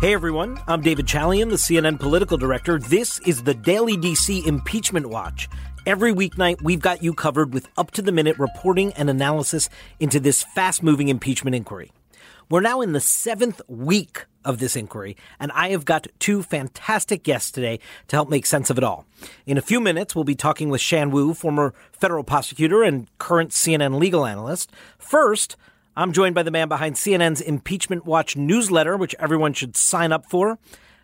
Hey everyone, I'm David Chalian, the CNN political director. This is the Daily DC Impeachment Watch. Every weeknight, we've got you covered with up to the minute reporting and analysis into this fast moving impeachment inquiry. We're now in the seventh week of this inquiry, and I have got two fantastic guests today to help make sense of it all. In a few minutes, we'll be talking with Shan Wu, former federal prosecutor and current CNN legal analyst. First, I'm joined by the man behind CNN's Impeachment Watch newsletter, which everyone should sign up for.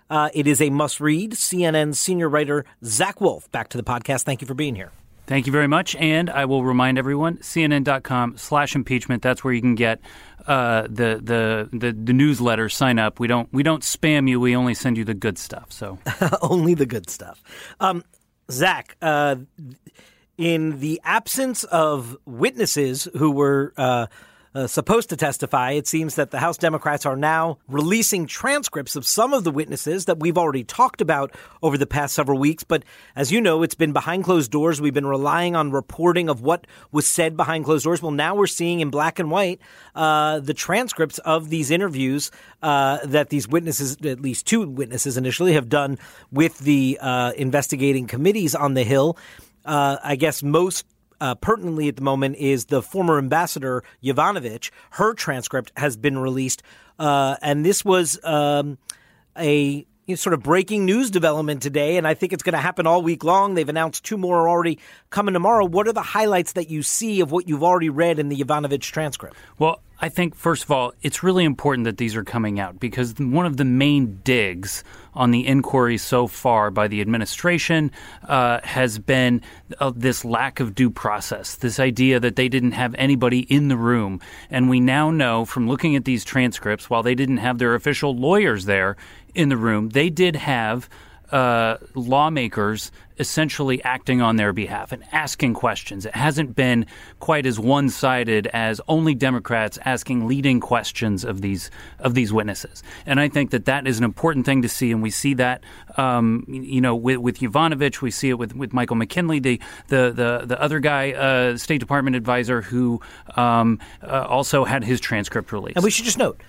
Uh, it is a must read. CNN senior writer Zach Wolf. Back to the podcast. Thank you for being here. Thank you very much. And I will remind everyone, cnn.com slash impeachment. That's where you can get uh, the, the, the the newsletter. Sign up. We don't we don't spam you. We only send you the good stuff. So only the good stuff. Um, Zach, uh, in the absence of witnesses who were uh, supposed to testify, it seems that the House Democrats are now releasing transcripts of some of the witnesses that we've already talked about over the past several weeks. But as you know, it's been behind closed doors. We've been relying on reporting of what was said behind closed doors. Well, now we're seeing in black and white uh, the transcripts of these interviews uh, that these witnesses, at least two witnesses initially, have done with the uh, investigating committees on the Hill. Uh, I guess most uh, pertinently at the moment is the former ambassador Yovanovitch. Her transcript has been released, uh, and this was um, a you know, sort of breaking news development today, and I think it's going to happen all week long. They've announced two more already coming tomorrow. What are the highlights that you see of what you've already read in the Yovanovitch transcript? Well, I think, first of all, it's really important that these are coming out because one of the main digs on the inquiry so far by the administration uh, has been uh, this lack of due process, this idea that they didn't have anybody in the room. And we now know from looking at these transcripts, while they didn't have their official lawyers there in the room, they did have uh, lawmakers essentially acting on their behalf and asking questions. It hasn't been quite as one-sided as only Democrats asking leading questions of these of these witnesses. And I think that that is an important thing to see, and we see that um, you know with, with Yovanovitch, we see it with, with Michael McKinley, the the the, the other guy, uh, State Department advisor, who um, uh, also had his transcript released. And we should just note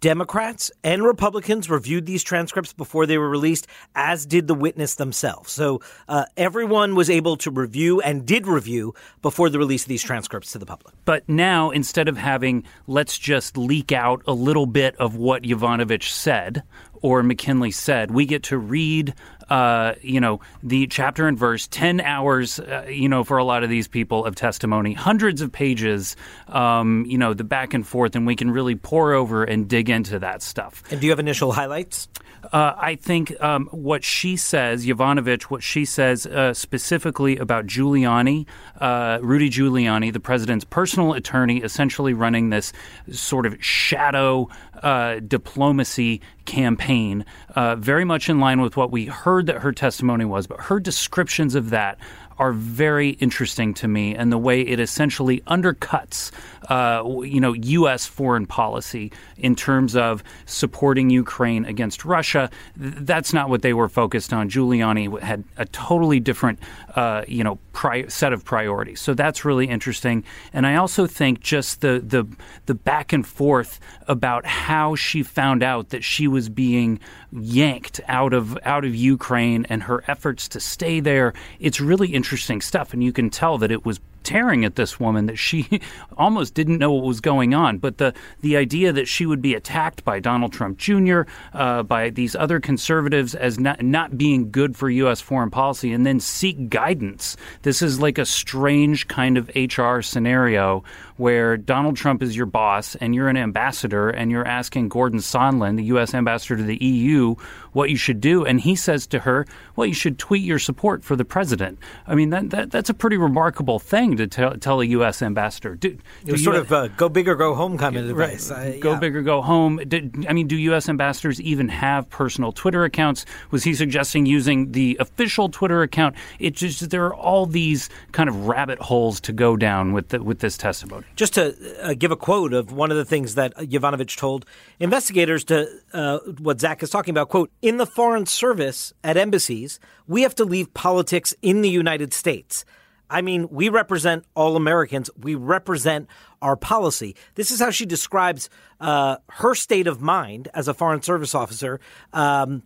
Democrats and Republicans reviewed these transcripts before they were released, as did the witness themselves. So uh, everyone was able to review and did review before the release of these transcripts to the public. But now, instead of having let's just leak out a little bit of what Yovanovitch said or McKinley said, we get to read uh, you know, the chapter and verse, 10 hours, uh, you know, for a lot of these people of testimony, hundreds of pages, um, you know, the back and forth, and we can really pour over and dig into that stuff. And do you have initial highlights? Uh, I think um, what she says, Yovanovitch, what she says uh, specifically about Giuliani, uh, Rudy Giuliani, the president's personal attorney, essentially running this sort of shadow uh, diplomacy campaign, uh, very much in line with what we heard that her testimony was. But her descriptions of that are very interesting to me, and the way it essentially undercuts, uh, you know, U.S. foreign policy in terms of supporting Ukraine against Russia. That's not what they were focused on. Giuliani had a totally different, uh, you know, pri- set of priorities. So that's really interesting. And I also think just the the the back and forth about how she found out that she was being yanked out of out of Ukraine and her efforts to stay there. It's really interesting interesting stuff, and you can tell that it was tearing at this woman that she almost didn't know what was going on. But the the idea that she would be attacked by Donald Trump Jr., uh, by these other conservatives as not not being good for U.S. foreign policy, and then seek guidance. This is like a strange kind of HR scenario where Donald Trump is your boss and you're an ambassador and you're asking Gordon Sondland, the U.S. ambassador to the EU, what you should do, and he says to her, "Well, you should tweet your support for the president." I mean, that, that that's a pretty remarkable thing thing to tell, tell a U.S. ambassador. Do, it was sort of uh, go big or go home kind of advice. Right. Go big or go home. Did, I mean, do U.S. ambassadors even have personal Twitter accounts? Was he suggesting using the official Twitter account? It just there are all these kind of rabbit holes to go down with the, with this testimony. Just to uh, give a quote of one of the things that Yovanovitch told investigators to uh, what Zach is talking about. Quote: In the foreign service at embassies, we have to leave politics in the United States. I mean, we represent all Americans. We represent our policy. This is how she describes uh, her state of mind as a Foreign Service officer. Um,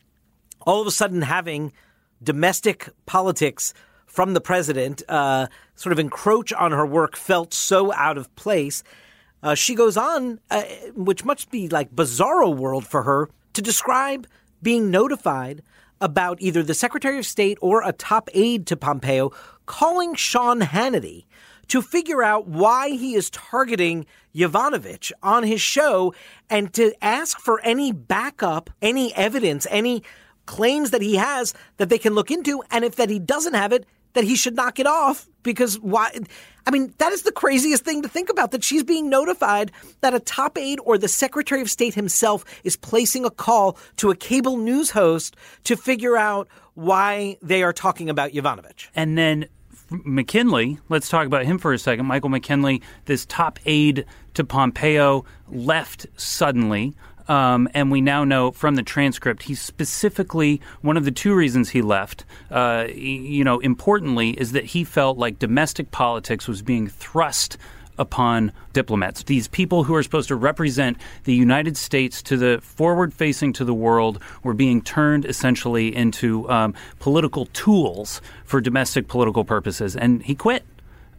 all of a sudden, having domestic politics from the president uh, sort of encroach on her work felt so out of place. Uh, she goes on, uh, which must be like bizarro world for her, to describe being notified about either the Secretary of State or a top aide to Pompeo calling Sean Hannity to figure out why he is targeting Yovanovitch on his show and to ask for any backup, any evidence, any claims that he has that they can look into. And if that he doesn't have it, that he should knock it off because why? I mean, that is the craziest thing to think about that she's being notified that a top aide or the Secretary of State himself is placing a call to a cable news host to figure out why they are talking about Yovanovitch. And then McKinley, let's talk about him for a second. Michael McKinley, this top aide to Pompeo, left suddenly. Um, and we now know from the transcript he's specifically one of the two reasons he left. Uh, you know, importantly, is that he felt like domestic politics was being thrust upon diplomats. These people who are supposed to represent the United States to the forward facing to the world were being turned essentially into um, political tools for domestic political purposes. And he quit.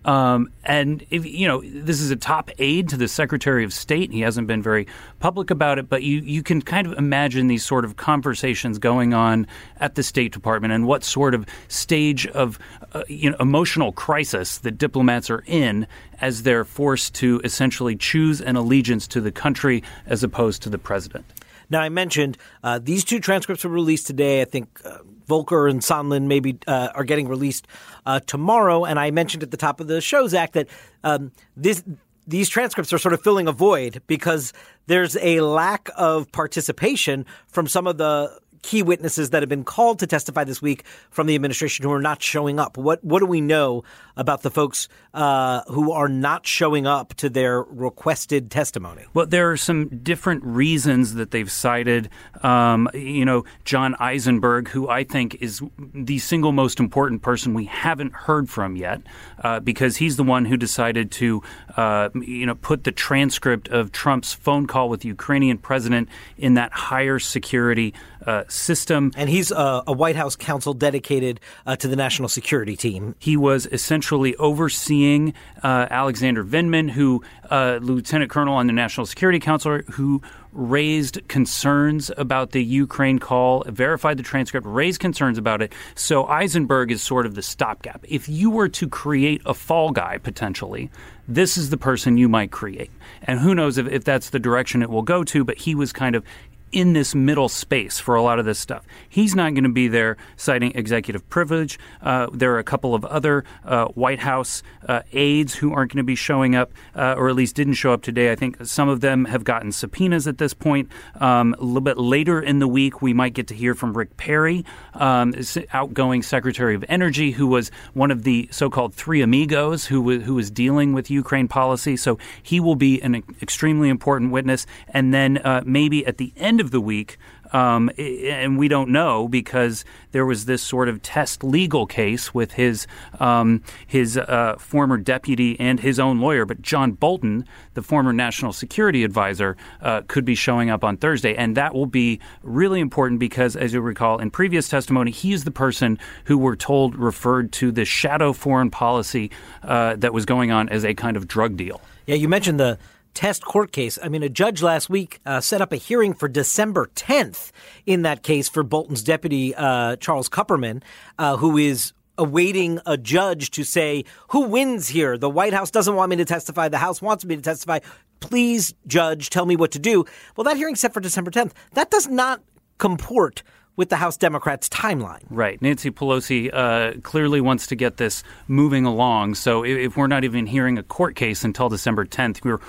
Um, and if you know, this is a top aide to the Secretary of State. He hasn't been very public about it, but you you can kind of imagine these sort of conversations going on at the State Department and what sort of stage of uh, you know emotional crisis that diplomats are in as they're forced to essentially choose an allegiance to the country as opposed to the president. Now, I mentioned uh, these two transcripts were released today. I think uh, Volker and Sondland maybe uh, are getting released uh, tomorrow. And I mentioned at the top of the show, Zach, that um, this these transcripts are sort of filling a void because there's a lack of participation from some of the key witnesses that have been called to testify this week from the administration who are not showing up. What what do we know about the folks uh, who are not showing up to their requested testimony? Well, there are some different reasons that they've cited. Um, you know, John Eisenberg, who I think is the single most important person we haven't heard from yet, uh, because he's the one who decided to, uh, you know, put the transcript of Trump's phone call with the Ukrainian president in that higher security uh, system. And he's a, a, White House counsel dedicated uh, to the national security team. He was essentially overseeing uh, Alexander Vindman, who uh, lieutenant colonel on the National Security Council, who raised concerns about the Ukraine call, verified the transcript, raised concerns about it. So Eisenberg is sort of the stopgap. If you were to create a fall guy potentially, this is the person you might create. And who knows if, if that's the direction it will go to, but he was kind of in this middle space for a lot of this stuff. He's not going to be there citing executive privilege. Uh, there are a couple of other uh, White House uh, aides who aren't going to be showing up, uh, or at least didn't show up today. I think some of them have gotten subpoenas at this point. Um, a little bit later in the week, we might get to hear from Rick Perry, um, outgoing Secretary of Energy, who was one of the so-called three amigos who was, who was dealing with Ukraine policy. So he will be an extremely important witness. And then uh, maybe at the end of the week, um, and we don't know because there was this sort of test legal case with his um, his uh, former deputy and his own lawyer. But John Bolton, the former national security advisor, uh, could be showing up on Thursday, and that will be really important because, as you recall, in previous testimony, he is the person who we're told referred to the shadow foreign policy uh, that was going on as a kind of drug deal. Yeah, you mentioned the test court case. I mean, a judge last week uh, set up a hearing for December 10th in that case for Bolton's deputy, uh, Charles Kupperman, uh, who is awaiting a judge to say, who wins here? The White House doesn't want me to testify. The House wants me to testify. Please, judge, tell me what to do. Well, that hearing's set for December 10th. That does not comport with the House Democrats' timeline. Right. Nancy Pelosi uh, clearly wants to get this moving along. So if we're not even hearing a court case until December 10th, we're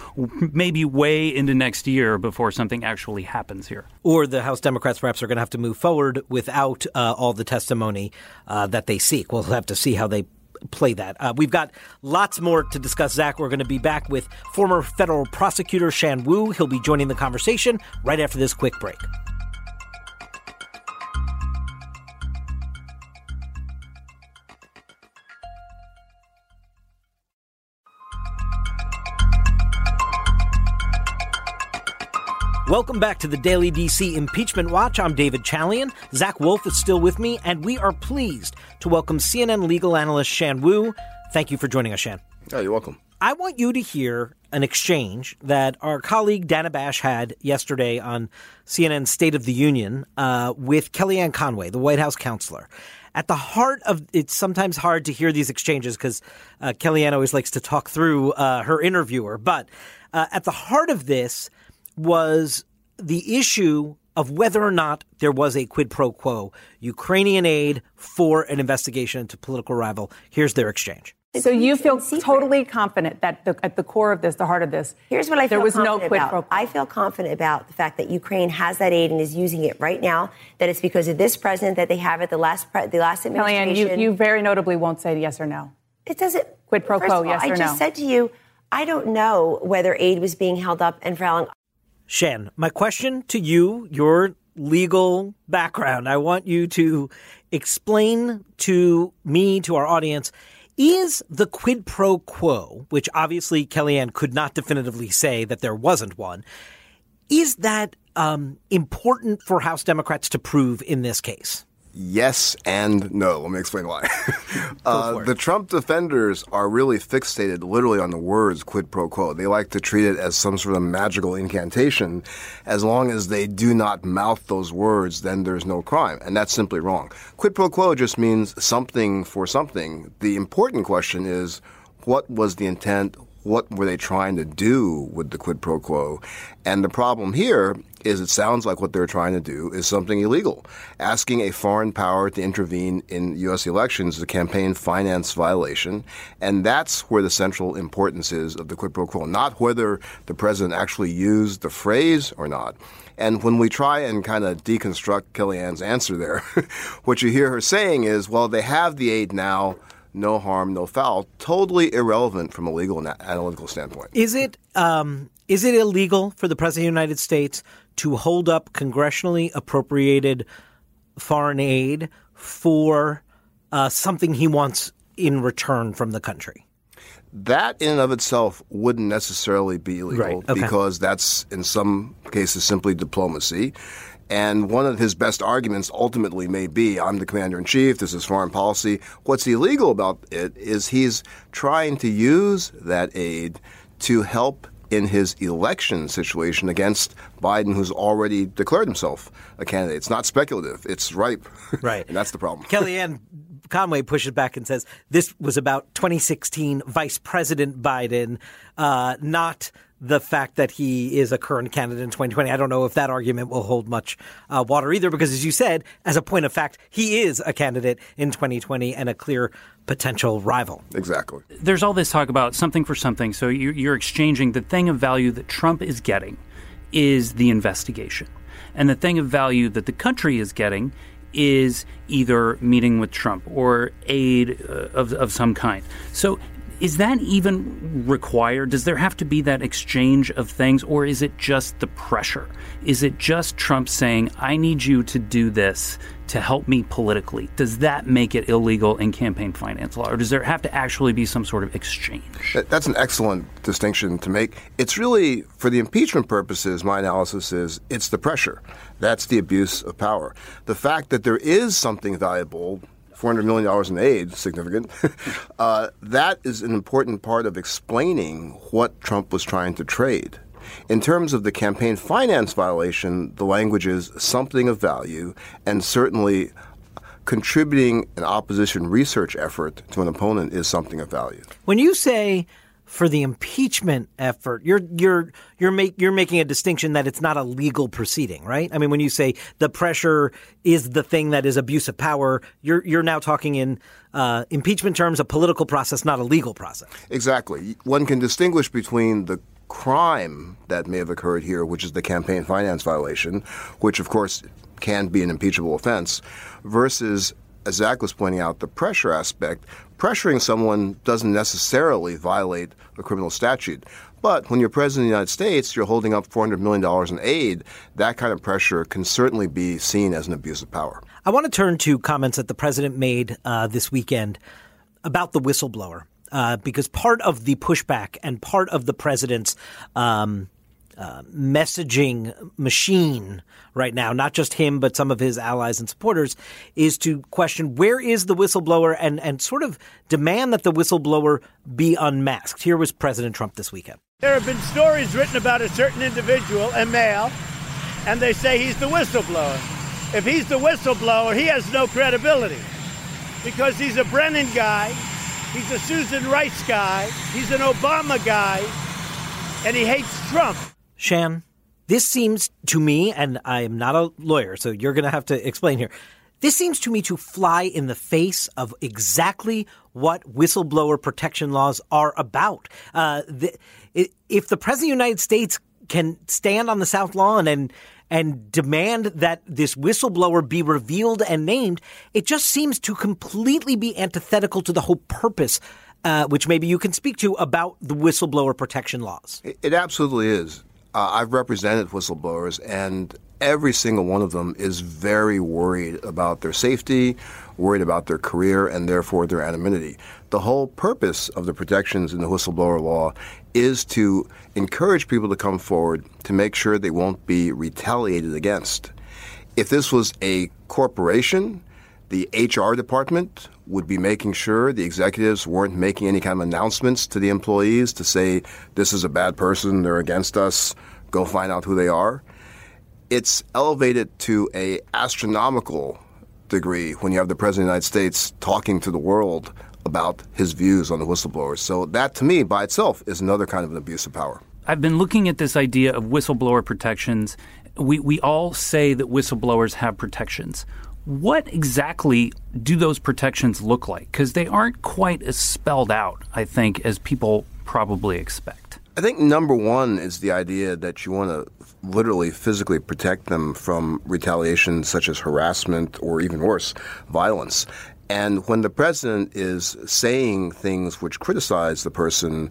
maybe way into next year before something actually happens here. Or the House Democrats perhaps are going to have to move forward without uh, all the testimony uh, that they seek. We'll have to see how they play that. Uh, we've got lots more to discuss, Zach. We're going to be back with former federal prosecutor Shan Wu. He'll be joining the conversation right after this quick break. Welcome back to the Daily DC Impeachment Watch. I'm David Chalian. Zach Wolf is still with me, and we are pleased to welcome CNN legal analyst Shan Wu. Thank you for joining us, Shan. Oh, you're welcome. I want you to hear an exchange that our colleague Dana Bash had yesterday on CNN's State of the Union uh, with Kellyanne Conway, the White House counselor. At the heart of it's sometimes hard to hear these exchanges because uh, Kellyanne always likes to talk through uh, her interviewer, but uh, at the heart of this was the issue of whether or not there was a quid pro quo Ukrainian aid for an investigation into political rival. Here's their exchange. So you feel totally confident that the, at the core of this, the heart of this, here's what I feel there was no quid about. pro quo. I feel confident about the fact that Ukraine has that aid and is using it right now. That it's because of this president that they have it. The last pre- the last administration. Kellyanne, you, you very notably won't say yes or no. It doesn't quid pro quo. All, yes I or no. I just said to you, I don't know whether aid was being held up and for how long. Shan, my question to you, your legal background, I want you to explain to me, to our audience, is the quid pro quo, which obviously Kellyanne could not definitively say that there wasn't one, is that um, important for House Democrats to prove in this case? Yes and no. Let me explain why. uh, the Trump defenders are really fixated literally on the words quid pro quo. They like to treat it as some sort of magical incantation. As long as they do not mouth those words, then there's no crime. And that's simply wrong. Quid pro quo just means something for something. The important question is what was the intent? What were they trying to do with the quid pro quo? And the problem here is it sounds like what they're trying to do is something illegal. Asking a foreign power to intervene in U.S. elections is a campaign finance violation. And that's where the central importance is of the quid pro quo, not whether the president actually used the phrase or not. And when we try and kind of deconstruct Kellyanne's answer there, what you hear her saying is, well, they have the aid now no harm, no foul, totally irrelevant from a legal and analytical standpoint. Is it um, is it illegal for the president of the United States to hold up congressionally appropriated foreign aid for uh, something he wants in return from the country? That in and of itself wouldn't necessarily be illegal right. okay. because that's in some cases simply diplomacy. And one of his best arguments ultimately may be I'm the commander in chief, this is foreign policy. What's illegal about it is he's trying to use that aid to help in his election situation against Biden, who's already declared himself a candidate. It's not speculative, it's ripe. Right. and that's the problem. Kellyanne Conway pushes back and says this was about 2016 Vice President Biden, uh, not the fact that he is a current candidate in 2020. I don't know if that argument will hold much uh, water either, because as you said, as a point of fact, he is a candidate in 2020 and a clear potential rival. Exactly. There's all this talk about something for something. So you're exchanging the thing of value that Trump is getting is the investigation. And the thing of value that the country is getting is either meeting with Trump or aid uh, of, of some kind. So is that even required? Does there have to be that exchange of things, or is it just the pressure? Is it just Trump saying, I need you to do this to help me politically? Does that make it illegal in campaign finance law, or does there have to actually be some sort of exchange? That's an excellent distinction to make. It's really, for the impeachment purposes, my analysis is it's the pressure. That's the abuse of power. The fact that there is something valuable $400 million in aid, significant. uh, that is an important part of explaining what Trump was trying to trade. In terms of the campaign finance violation, the language is something of value and certainly contributing an opposition research effort to an opponent is something of value. When you say for the impeachment effort, you're you're you're make you're making a distinction that it's not a legal proceeding, right? I mean, when you say the pressure is the thing that is abuse of power, you're you're now talking in uh, impeachment terms, a political process, not a legal process. Exactly. One can distinguish between the crime that may have occurred here, which is the campaign finance violation, which of course can be an impeachable offense, versus as Zach was pointing out, the pressure aspect, pressuring someone doesn't necessarily violate a criminal statute. But when you're president of the United States, you're holding up $400 million in aid. That kind of pressure can certainly be seen as an abuse of power. I want to turn to comments that the president made uh, this weekend about the whistleblower, uh, because part of the pushback and part of the president's um, uh, messaging machine right now, not just him, but some of his allies and supporters, is to question where is the whistleblower and, and sort of demand that the whistleblower be unmasked. Here was President Trump this weekend. There have been stories written about a certain individual, a male, and they say he's the whistleblower. If he's the whistleblower, he has no credibility because he's a Brennan guy, he's a Susan Rice guy, he's an Obama guy, and he hates Trump. Shan, this seems to me, and I am not a lawyer, so you're going to have to explain here. This seems to me to fly in the face of exactly what whistleblower protection laws are about. Uh, the, if the president of the United States can stand on the South Lawn and and demand that this whistleblower be revealed and named, it just seems to completely be antithetical to the whole purpose, uh, which maybe you can speak to about the whistleblower protection laws. It, it absolutely is. Uh, I've represented whistleblowers, and every single one of them is very worried about their safety, worried about their career, and therefore their anonymity. The whole purpose of the protections in the whistleblower law is to encourage people to come forward to make sure they won't be retaliated against. If this was a corporation, the HR department would be making sure the executives weren't making any kind of announcements to the employees to say, this is a bad person, they're against us, go find out who they are. It's elevated to a astronomical degree when you have the President of the United States talking to the world about his views on the whistleblowers. So that, to me, by itself, is another kind of an abuse of power. I've been looking at this idea of whistleblower protections. We, we all say that whistleblowers have protections. What exactly do those protections look like? Because they aren't quite as spelled out, I think, as people probably expect. I think number one is the idea that you want to literally physically protect them from retaliation such as harassment or even worse, violence. And when the president is saying things which criticize the person,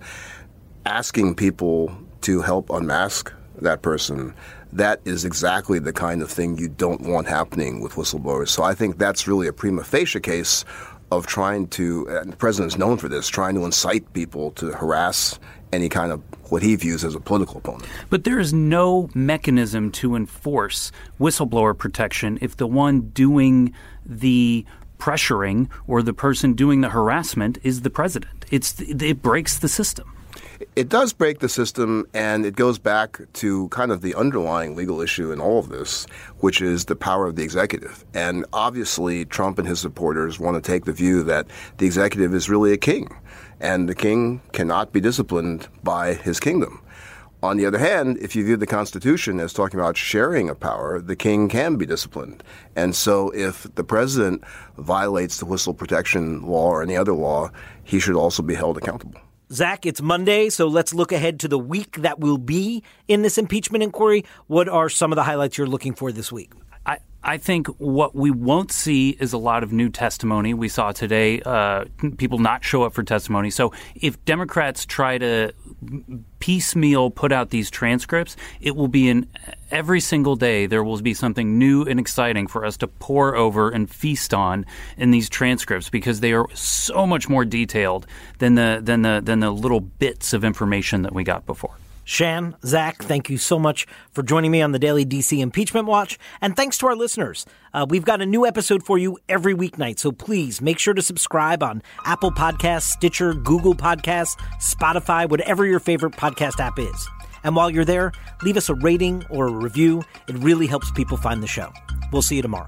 asking people to help unmask that person, that is exactly the kind of thing you don't want happening with whistleblowers. So I think that's really a prima facie case of trying to, and the president is known for this, trying to incite people to harass any kind of what he views as a political opponent. But there is no mechanism to enforce whistleblower protection if the one doing the pressuring or the person doing the harassment is the president. It's it breaks the system. It does break the system, and it goes back to kind of the underlying legal issue in all of this, which is the power of the executive. And obviously, Trump and his supporters want to take the view that the executive is really a king, and the king cannot be disciplined by his kingdom. On the other hand, if you view the Constitution as talking about sharing of power, the king can be disciplined. And so if the president violates the whistle protection law or any other law, he should also be held accountable. Zach, it's Monday, so let's look ahead to the week that will be in this impeachment inquiry. What are some of the highlights you're looking for this week? I, think what we won't see is a lot of new testimony. We saw today uh, people not show up for testimony. So if Democrats try to piecemeal put out these transcripts, it will be in every single day there will be something new and exciting for us to pour over and feast on in these transcripts because they are so much more detailed than the than the than the little bits of information that we got before. Shan, Zach, thank you so much for joining me on the Daily DC Impeachment Watch. And thanks to our listeners. Uh, we've got a new episode for you every weeknight, so please make sure to subscribe on Apple Podcasts, Stitcher, Google Podcasts, Spotify, whatever your favorite podcast app is. And while you're there, leave us a rating or a review. It really helps people find the show. We'll see you tomorrow.